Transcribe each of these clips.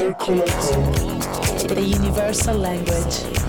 Circo Loco. The universal language.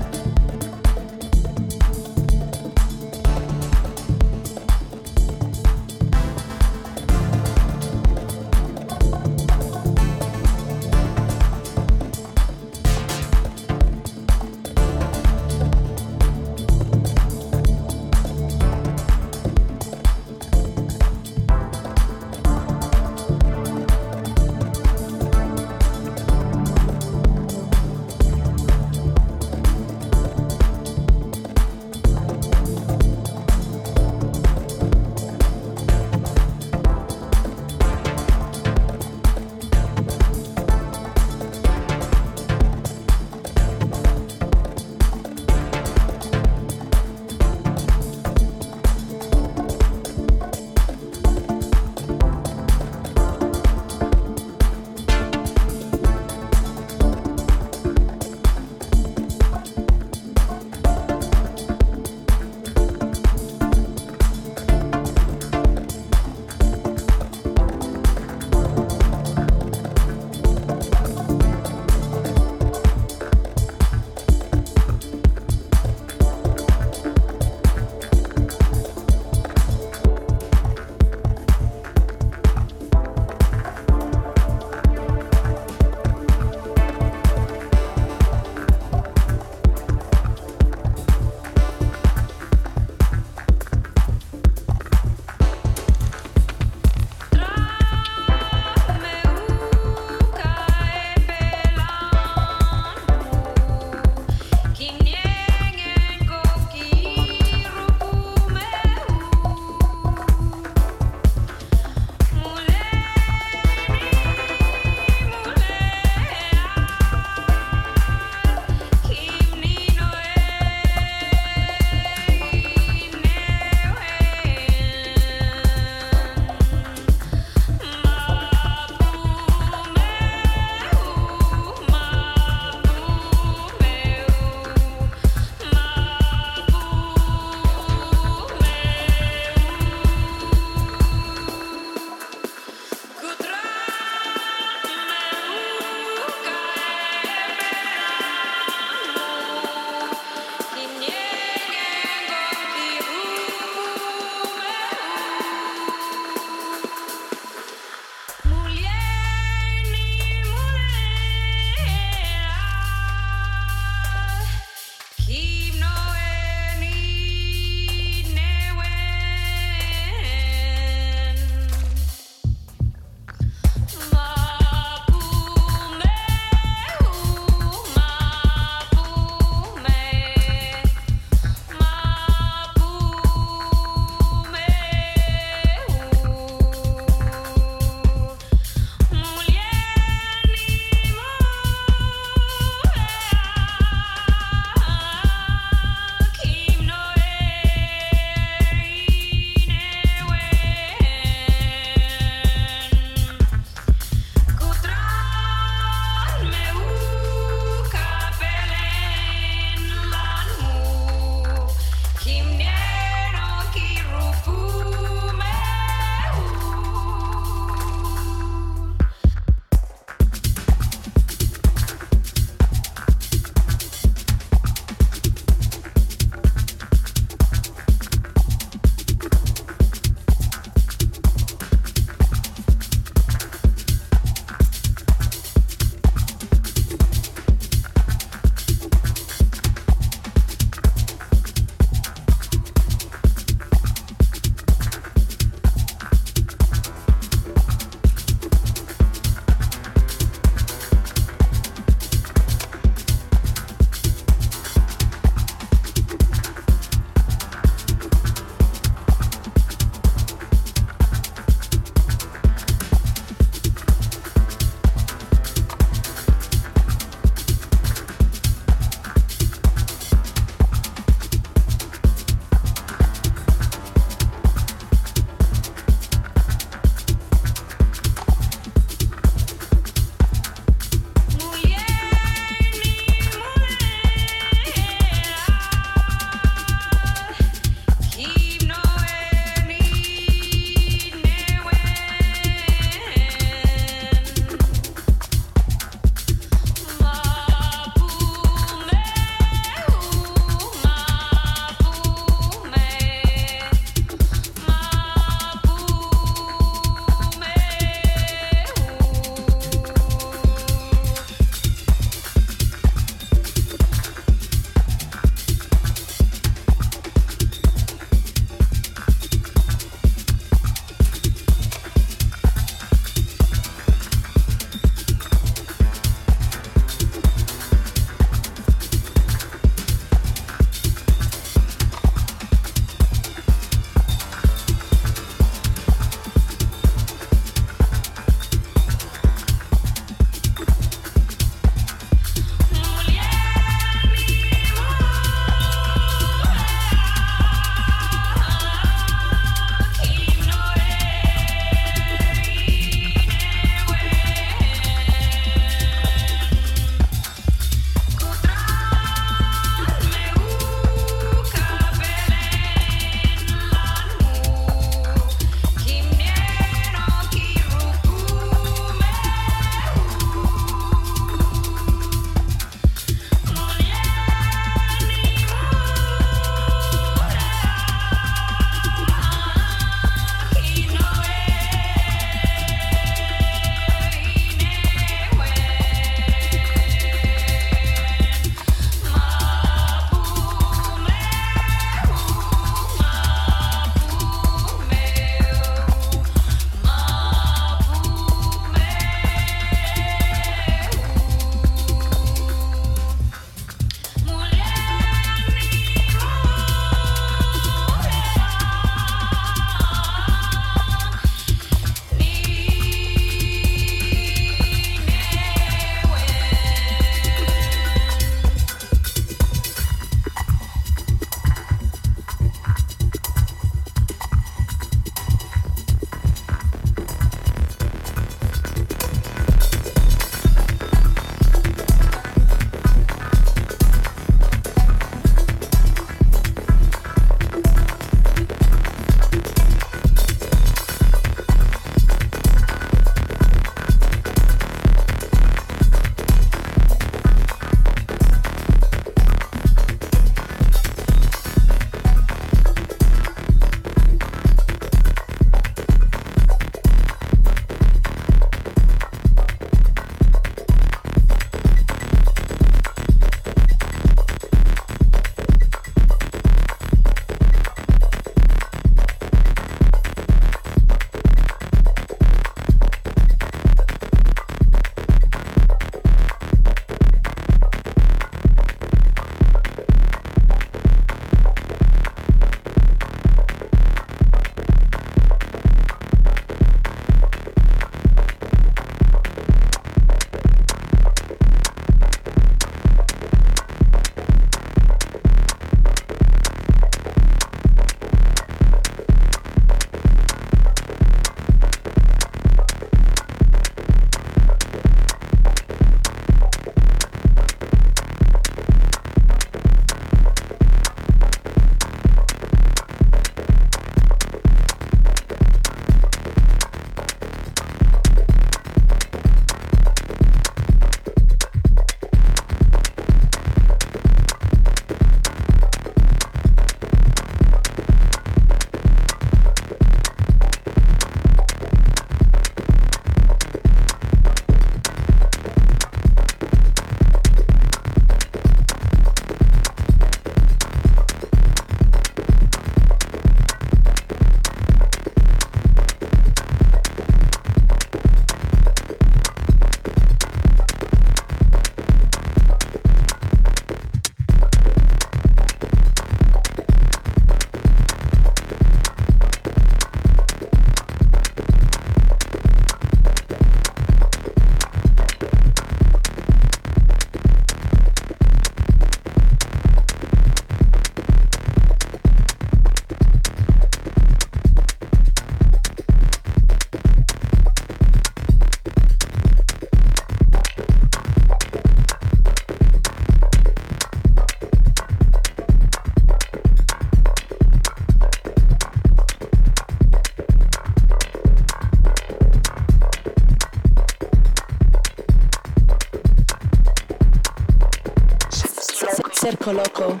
Circo Loco,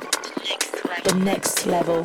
the next level.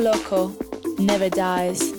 Loco never dies.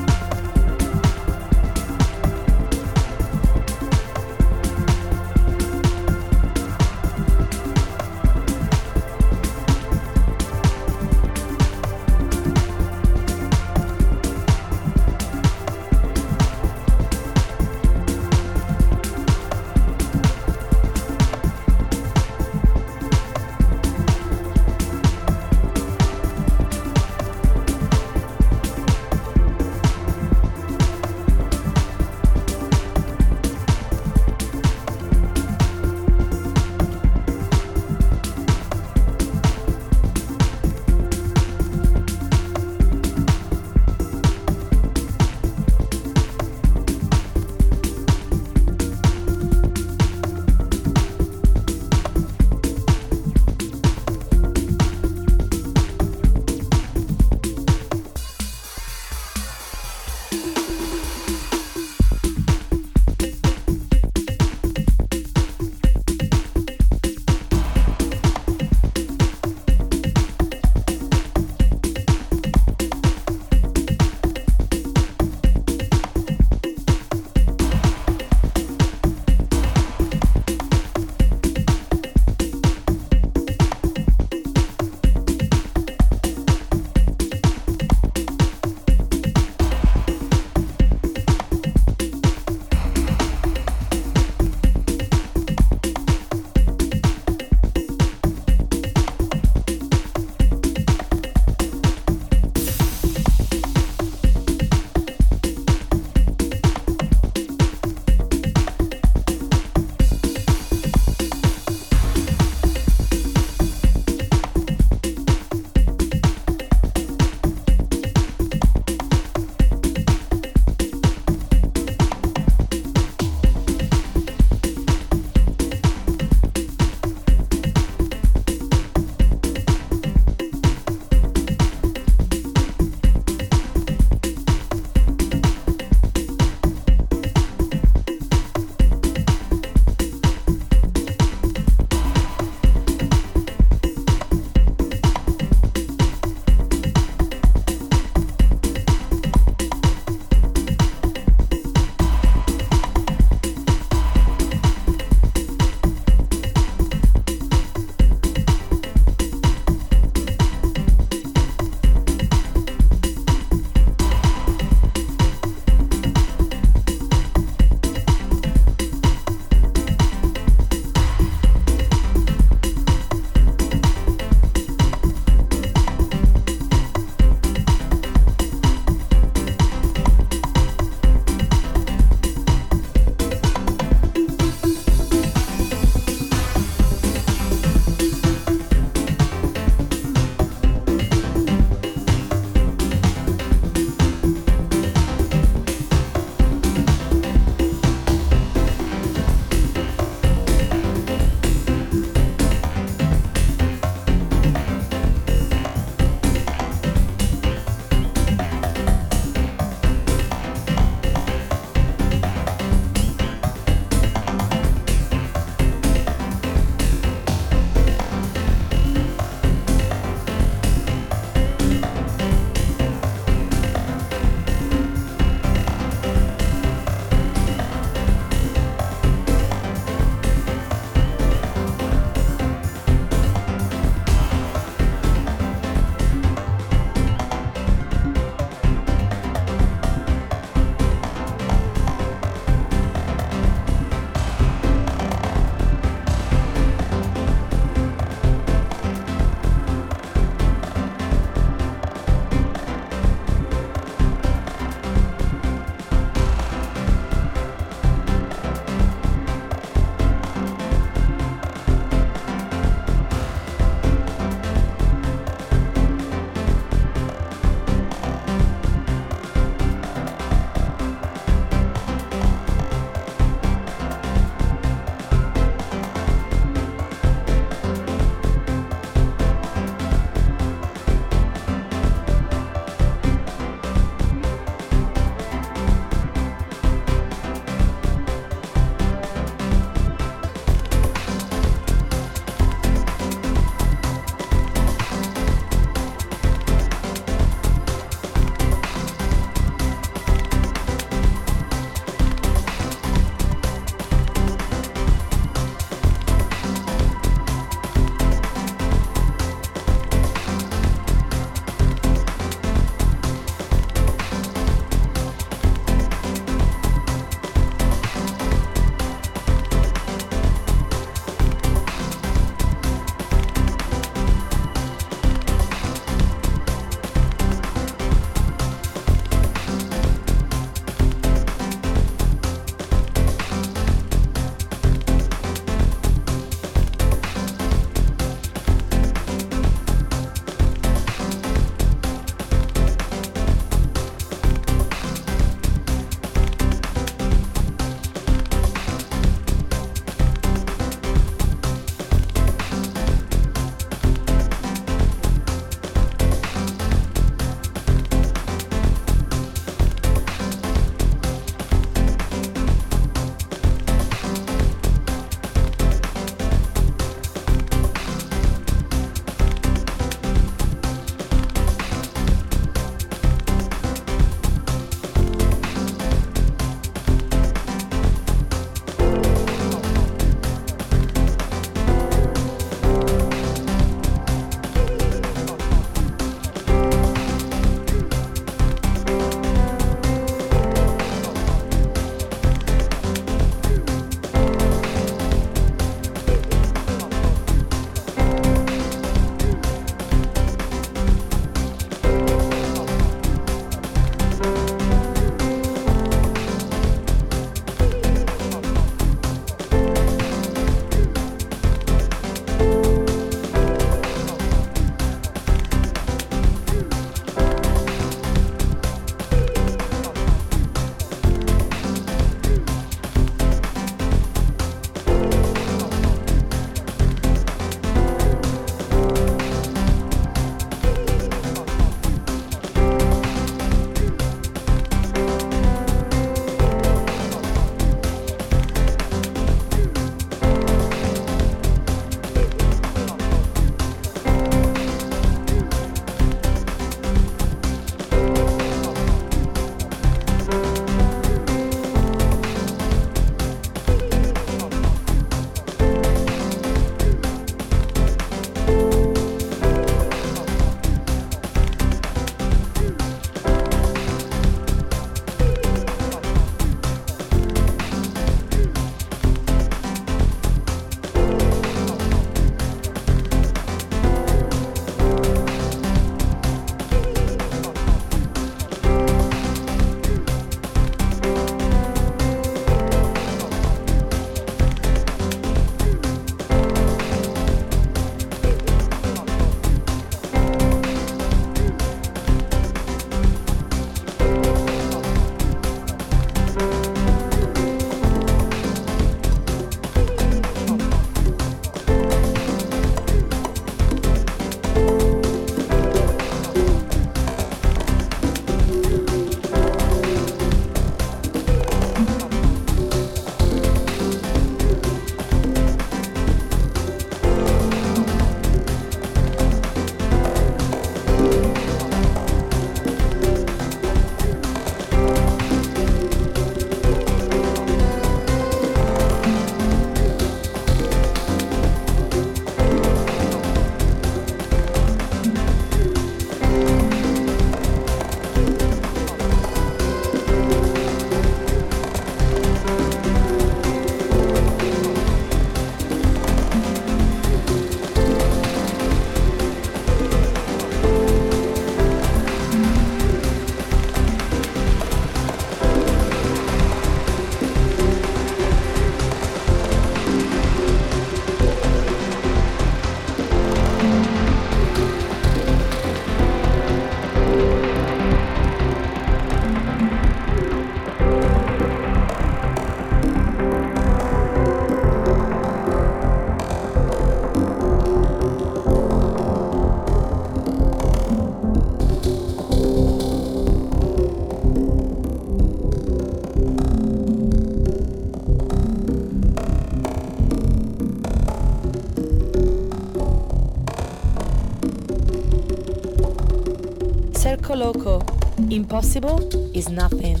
Impossible is nothing.